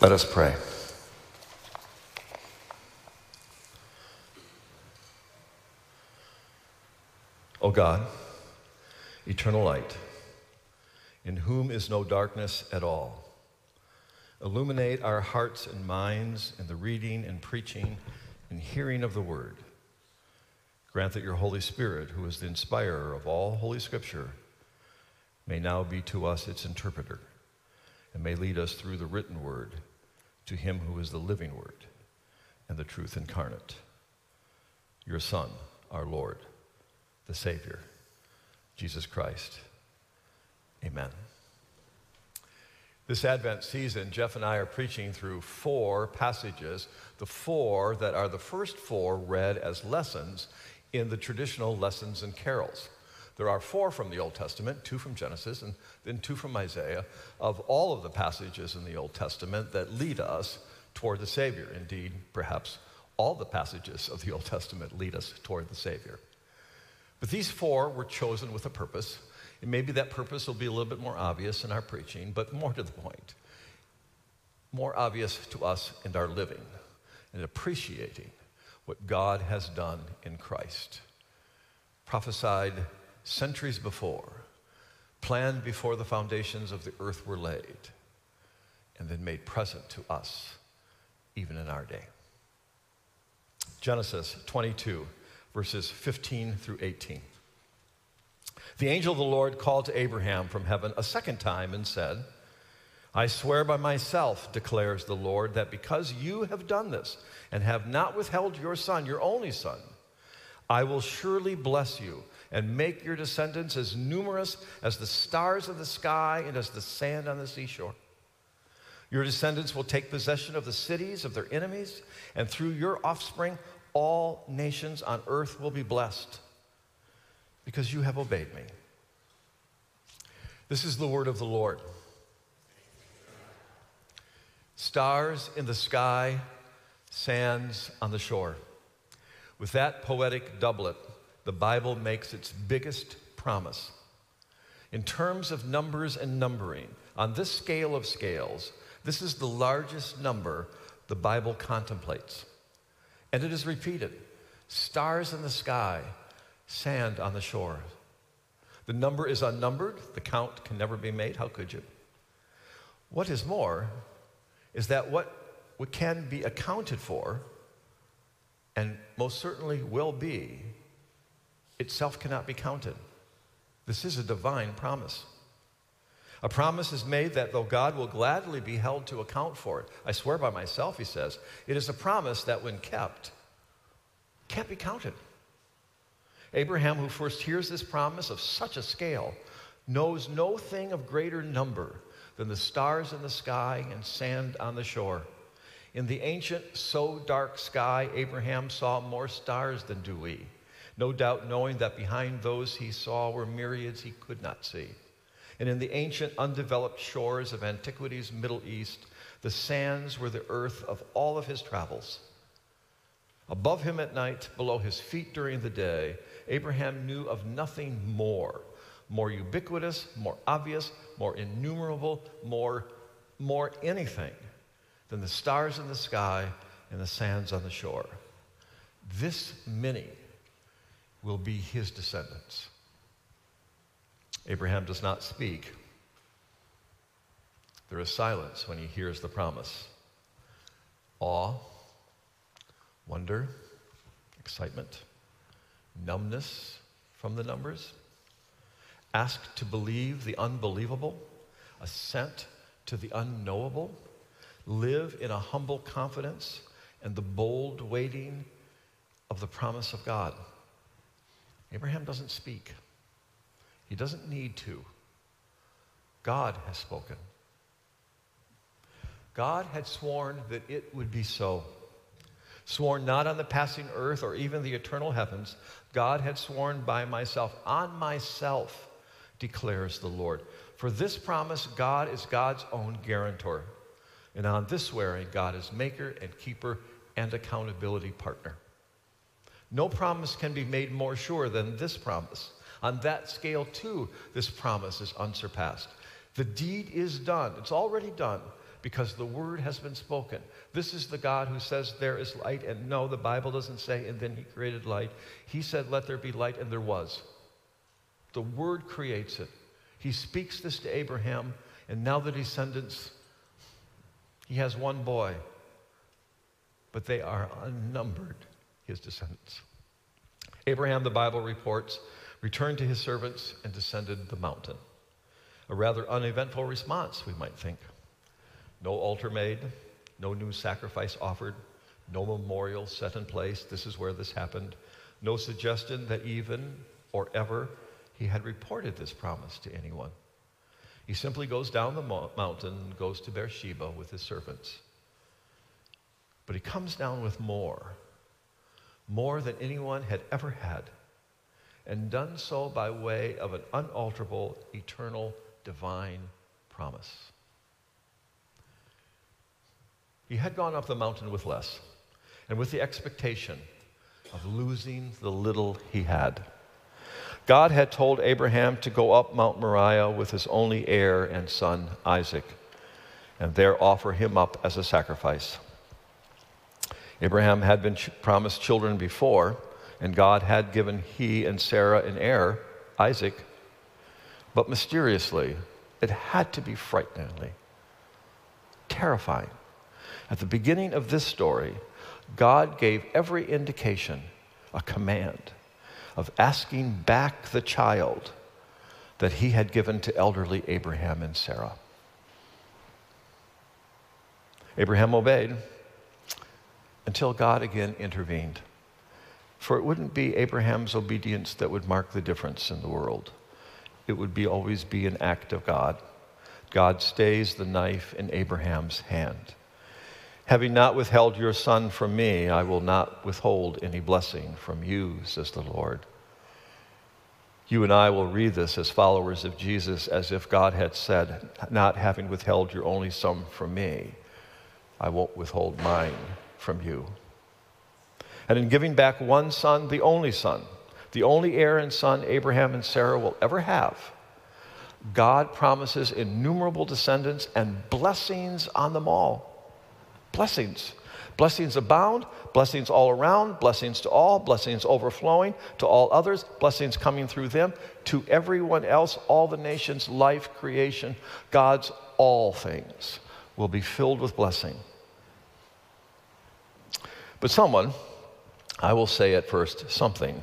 Let us pray. O God, eternal light, in whom is no darkness at all, illuminate our hearts and minds in the reading and preaching and hearing of the word. Grant that your Holy Spirit, who is the inspirer of all Holy Scripture, may now be to us its interpreter and may lead us through the written word to him who is the living word and the truth incarnate, your Son, our Lord, the Savior, Jesus Christ. Amen. This Advent season, Jeff and I are preaching through four passages, the four that are the first four read as lessons in the traditional lessons and carols. There are four from the Old Testament, two from Genesis, and then two from Isaiah, of all of the passages in the Old Testament that lead us toward the Savior. Indeed, perhaps all the passages of the Old Testament lead us toward the Savior. But these four were chosen with a purpose, and maybe that purpose will be a little bit more obvious in our preaching, but more to the point, more obvious to us in our living and appreciating what God has done in Christ. Prophesied centuries before, planned before the foundations of the earth were laid, and then made present to us even in our day. Genesis 22, verses 15 through 18. The angel of the Lord called to Abraham from heaven a second time and said, I swear by myself, declares the Lord, that because you have done this and have not withheld your son, your only son, I will surely bless you and make your descendants as numerous as the stars of the sky and as the sand on the seashore. Your descendants will take possession of the cities of their enemies, and through your offspring, all nations on earth will be blessed because you have obeyed me. This is the word of the Lord. Stars in the sky, sands on the shore. With that poetic doublet, the Bible makes its biggest promise. In terms of numbers and numbering, on this scale of scales, this is the largest number the Bible contemplates. And it is repeated stars in the sky, sand on the shore. The number is unnumbered, the count can never be made. How could you? What is more is that what, can be accounted for and most certainly will be, itself cannot be counted. This is a divine promise. A promise is made that though God will gladly be held to account for it, I swear by myself, he says, it is a promise that when kept, can't be counted. Abraham, who first hears this promise of such a scale, knows no thing of greater number than the stars in the sky and sand on the shore. In the ancient, so dark sky, Abraham saw more stars than do we, no doubt knowing that behind those he saw were myriads he could not see. And in the ancient, undeveloped shores of antiquity's Middle East, the sands were the earth of all of his travels. Above him at night, below his feet during the day, Abraham knew of nothing more, more ubiquitous, more obvious, more innumerable, more, more anything than the stars in the sky and the sands on the shore. This many will be his descendants. Abraham does not speak. There is silence when he hears the promise. Awe, wonder, excitement, numbness from the numbers, ask to believe the unbelievable, assent to the unknowable live in a humble confidence and the bold waiting of the promise of God. Abraham doesn't speak, he doesn't need to. God has spoken. God had sworn that it would be so. Sworn not on the passing earth or even the eternal heavens, God had sworn by myself, on myself, declares the Lord. For this promise, God is God's own guarantor. And on this swearing, God is maker and keeper and accountability partner. No promise can be made more sure than this promise. On that scale, too, this promise is unsurpassed. The deed is done, it's already done. because the word has been spoken. This is the God who says there is light, and no, the Bible doesn't say, and then he created light. He said, Let there be light, and there was. The word creates it. He speaks this to Abraham, and now the descendants, he has one boy, but they are unnumbered, his descendants. Abraham, the Bible reports, returned to his servants and descended the mountain. A rather uneventful response, we might think. No altar made, no new sacrifice offered, no memorial set in place. This is where this happened. No suggestion that even or ever he had reported this promise to anyone. He simply goes down the mountain goes to Beersheba with his servants. But he comes down with more, more than anyone had ever had, and done so by way of an unalterable, eternal, divine promise. He had gone up the mountain with less, and with the expectation of losing the little he had. God had told Abraham to go up Mount Moriah with his only heir and son, Isaac, and there offer him up as a sacrifice. Abraham had been ch- promised children before, and God had given he and Sarah an heir, Isaac, but mysteriously, it had to be frighteningly terrifying. At the beginning of this story, God gave every indication, a command of asking back the child that he had given to elderly Abraham and Sarah. Abraham obeyed until God again intervened. For it wouldn't be Abraham's obedience that would mark the difference in the world. It would be always be an act of God. God stays the knife in Abraham's hand. Having not withheld your son from me, I will not withhold any blessing from you, says the Lord. You and I will read this as followers of Jesus as if God had said, Not having withheld your only son from me, I won't withhold mine from you. And in giving back one son, the only son, the only heir and son Abraham and Sarah will ever have, God promises innumerable descendants and blessings on them all. Blessings. Blessings abound, blessings all around, blessings to all, blessings overflowing to all others, blessings coming through them to everyone else, all the nations, life, creation, God's all things will be filled with blessing. But someone, I will say at first, something,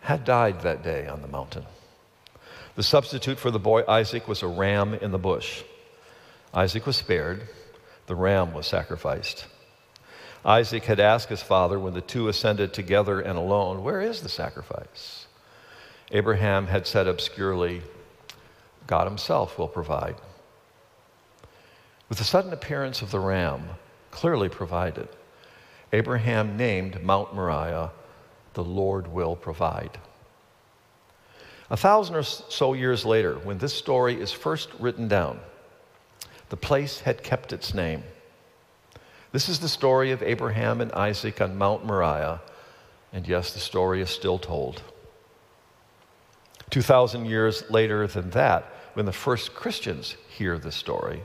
had died that day on the mountain. The substitute for the boy Isaac was a ram in the bush. Isaac was spared, the ram was sacrificed. Isaac had asked his father when the two ascended together and alone, Where is the sacrifice? Abraham had said obscurely, God himself will provide. With the sudden appearance of the ram, clearly provided, Abraham named Mount Moriah, the Lord will provide. A thousand or so years later, when this story is first written down, the place had kept its name. This is the story of Abraham and Isaac on Mount Moriah, and yes, the story is still told. 2,000 years later than that, when the first Christians hear the story,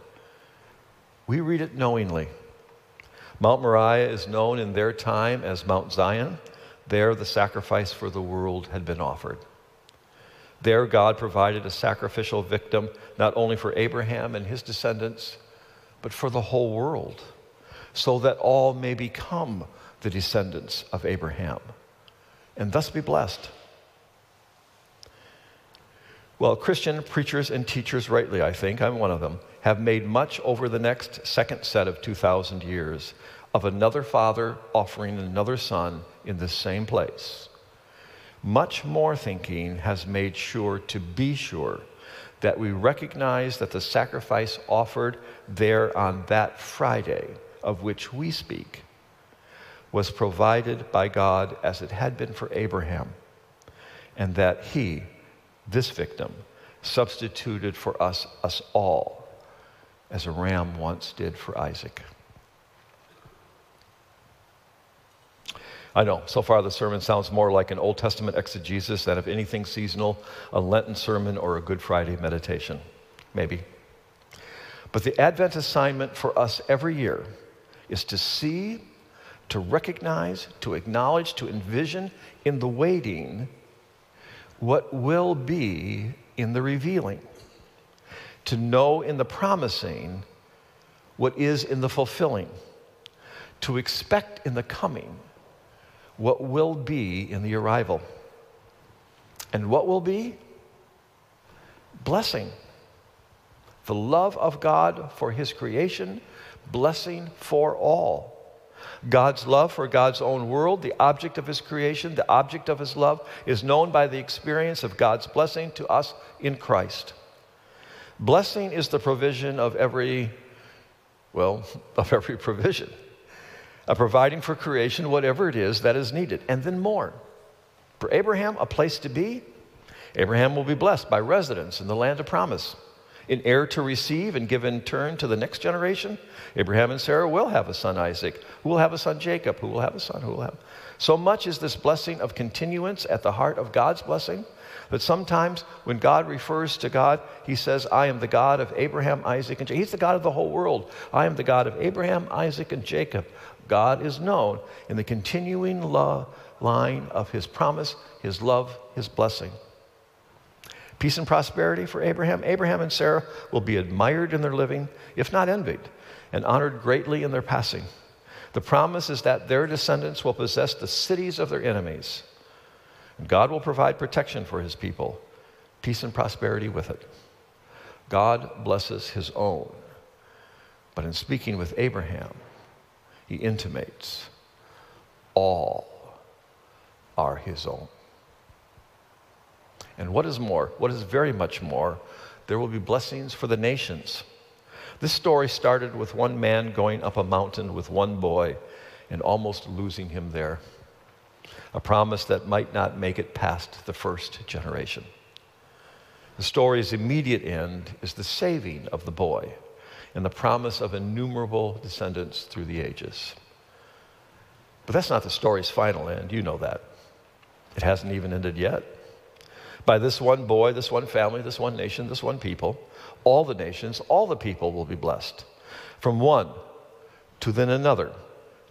we read it knowingly. Mount Moriah is known in their time as Mount Zion. There, the sacrifice for the world had been offered. There, God provided a sacrificial victim not only for Abraham and his descendants, but for the whole world, so that all may become the descendants of Abraham and thus be blessed. Well, Christian preachers and teachers, rightly, I think, I'm one of them, have made much over the next second set of 2,000 years of another father offering another son in the same place. Much more thinking has made sure to be sure that we recognize that the sacrifice offered there on that Friday, of which we speak, was provided by God as it had been for Abraham, and that he, this victim, substituted for us, us all, as a ram once did for Isaac. I know, so far the sermon sounds more like an Old Testament exegesis than, if anything, seasonal, a Lenten sermon or a Good Friday meditation. Maybe. But the Advent assignment for us every year is to see, to recognize, to acknowledge, to envision in the waiting what will be in the revealing, to know in the promising what is in the fulfilling, to expect in the coming what will be in the arrival. And what will be? Blessing. The love of God for His creation, blessing for all. God's love for God's own world, the object of His creation, the object of His love, is known by the experience of God's blessing to us in Christ. Blessing is the provision of every, well, of every provision, of providing for creation whatever it is that is needed, and then more. For Abraham, a place to be, Abraham will be blessed by residence in the land of promise an heir to receive and give in turn to the next generation. Abraham and Sarah will have a son, Isaac, who will have a son, Jacob, who will have a son, who will have. So much is this blessing of continuance at the heart of God's blessing that sometimes when God refers to God, he says, I am the God of Abraham, Isaac, and Jacob. He's the God of the whole world. I am the God of Abraham, Isaac, and Jacob. God is known in the continuing line of his promise, his love, his blessing. Peace and prosperity for Abraham. Abraham and Sarah will be admired in their living, if not envied, and honored greatly in their passing. The promise is that their descendants will possess the cities of their enemies. And God will provide protection for his people, peace and prosperity with it. God blesses his own. But in speaking with Abraham, he intimates all are his own. And what is more, what is very much more, there will be blessings for the nations. This story started with one man going up a mountain with one boy and almost losing him there. A promise that might not make it past the first generation. The story's immediate end is the saving of the boy and the promise of innumerable descendants through the ages. But that's not the story's final end. You know that. It hasn't even ended yet by this one boy, this one family, this one nation, this one people, all the nations, all the people will be blessed. From one to then another,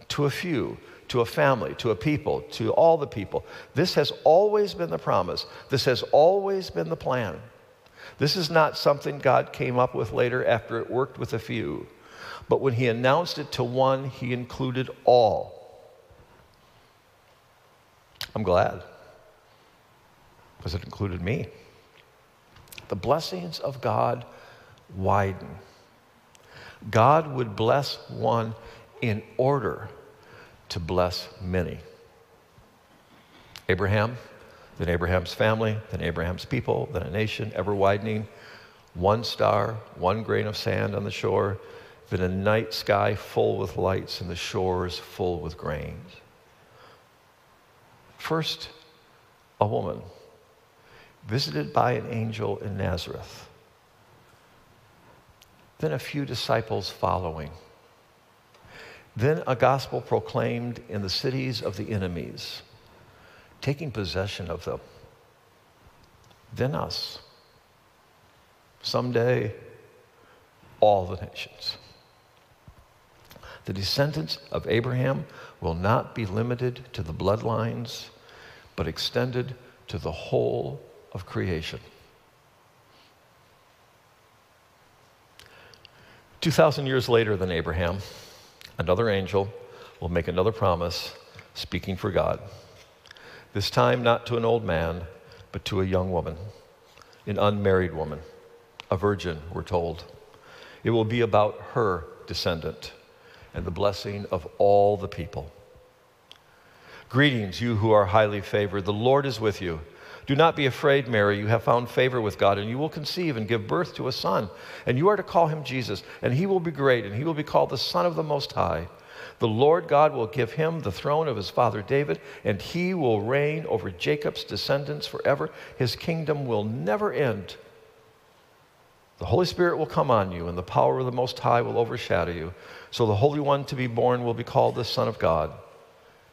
to a few, to a family, to a people, to all the people. This has always been the promise. This has always been the plan. This is not something God came up with later after it worked with a few. But when He announced it to one, He included all. I'm glad because it included me. The blessings of God widen. God would bless one in order to bless many. Abraham, then Abraham's family, then Abraham's people, then a nation ever widening. One star, one grain of sand on the shore, then a night sky full with lights and the shores full with grains. First, a woman visited by an angel in Nazareth. Then a few disciples following. Then a gospel proclaimed in the cities of the enemies, taking possession of them. Then us. Someday, all the nations. The descendants of Abraham will not be limited to the bloodlines, but extended to the whole of creation. 2,000 years later than Abraham, another angel will make another promise, speaking for God. This time, not to an old man, but to a young woman, an unmarried woman, a virgin, we're told. It will be about her descendant and the blessing of all the people. Greetings, you who are highly favored. The Lord is with you. Do not be afraid, Mary. You have found favor with God, and you will conceive and give birth to a son. And you are to call him Jesus, and he will be great, and he will be called the Son of the Most High. The Lord God will give him the throne of his father David, and he will reign over Jacob's descendants forever. His kingdom will never end. The Holy Spirit will come on you, and the power of the Most High will overshadow you. So the Holy One to be born will be called the Son of God.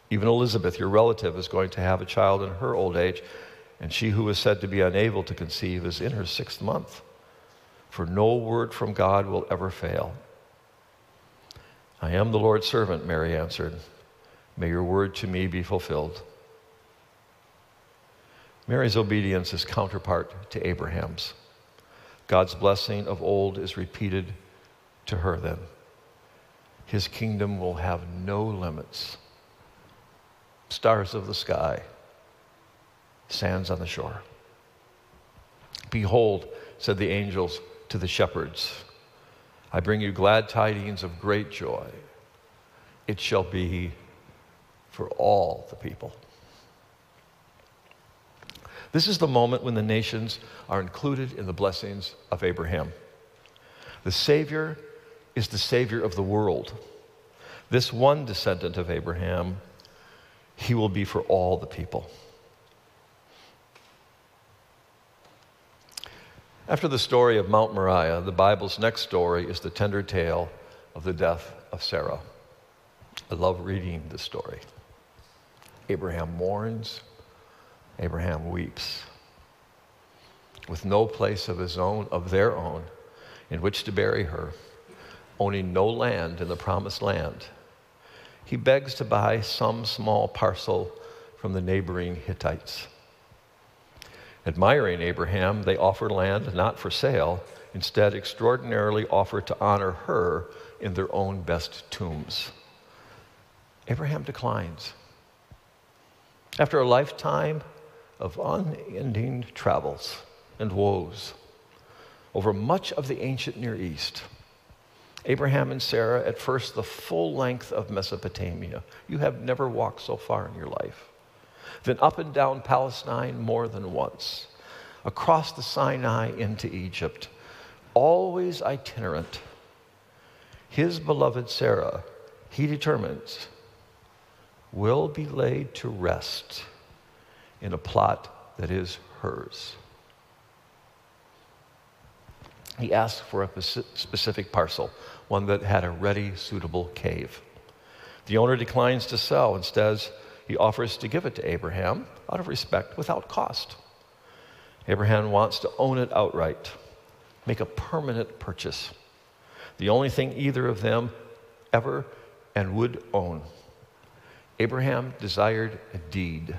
Even Elizabeth, your relative, is going to have a child in her old age and she who was said to be unable to conceive is in her sixth month. for no word from God will ever fail. I am the Lord's servant, Mary answered. May your word to me be fulfilled. Mary's obedience is counterpart to Abraham's. God's blessing of old is repeated to her then. His kingdom will have no limits. Stars of the sky, sands on the shore. Behold, said the angels to the shepherds, I bring you glad tidings of great joy. It shall be for all the people. This is the moment when the nations are included in the blessings of Abraham. The Savior is the Savior of the world. This one descendant of Abraham, he will be for all the people. After the story of Mount Moriah, the Bible's next story is the tender tale of the death of Sarah. I love reading this story. Abraham mourns, Abraham weeps. With no place of his own, of their own, in which to bury her, owning no land in the promised land, he begs to buy some small parcel from the neighboring Hittites. Admiring Abraham, they offer land not for sale, instead, extraordinarily offer to honor her in their own best tombs. Abraham declines. After a lifetime of unending travels and woes over much of the ancient Near East. Abraham and Sarah, at first the full length of Mesopotamia. You have never walked so far in your life. Then up and down Palestine more than once, across the Sinai into Egypt, always itinerant. His beloved Sarah, he determines, will be laid to rest in a plot that is hers. He asked for a specific parcel, one that had a ready, suitable cave. The owner declines to sell. Instead, he offers to give it to Abraham out of respect without cost. Abraham wants to own it outright, make a permanent purchase. The only thing either of them ever and would own. Abraham desired a deed.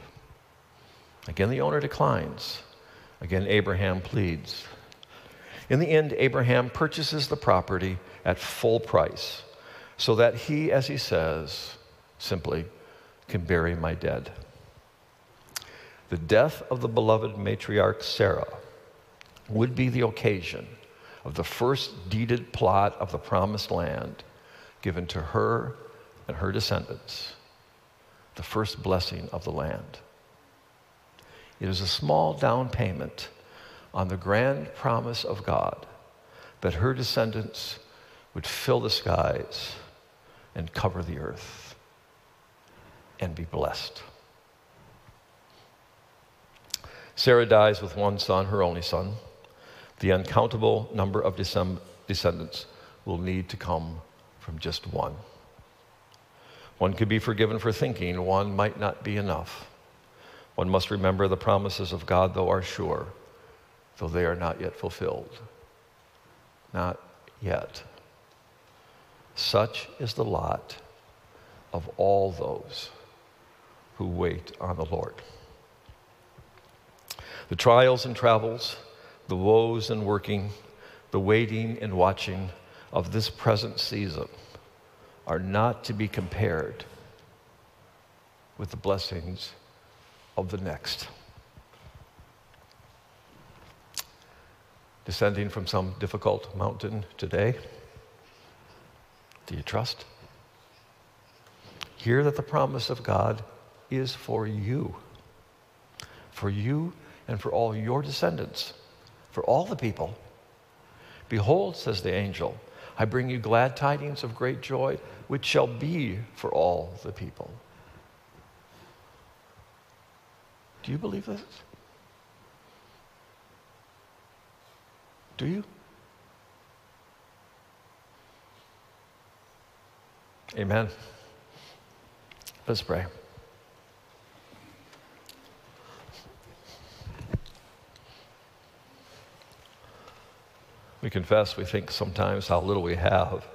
Again, the owner declines. Again, Abraham pleads. In the end, Abraham purchases the property at full price so that he, as he says, simply can bury my dead. The death of the beloved matriarch Sarah would be the occasion of the first deeded plot of the promised land given to her and her descendants, the first blessing of the land. It is a small down payment on the grand promise of God that her descendants would fill the skies and cover the earth and be blessed. Sarah dies with one son, her only son. The uncountable number of descendants will need to come from just one. One could be forgiven for thinking one might not be enough. One must remember the promises of God, though, are sure, though they are not yet fulfilled. Not yet. Such is the lot of all those who wait on the Lord. The trials and travels, the woes and working, the waiting and watching of this present season are not to be compared with the blessings of the next. Descending from some difficult mountain today, do you trust? Hear that the promise of God is for you, for you and for all your descendants, for all the people. Behold, says the angel, I bring you glad tidings of great joy, which shall be for all the people. Do you believe this? Do you? Amen. Let's pray. We confess we think sometimes how little we have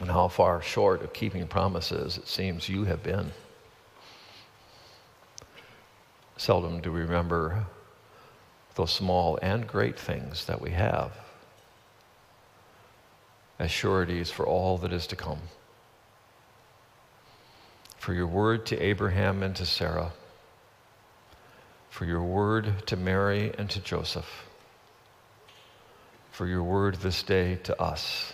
and how far short of keeping promises it seems you have been. Seldom do we remember those small and great things that we have as sureties for all that is to come. For your word to Abraham and to Sarah, for your word to Mary and to Joseph, for your word this day to us.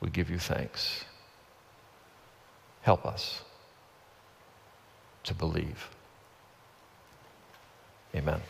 We give you thanks. Help us to believe. Amen.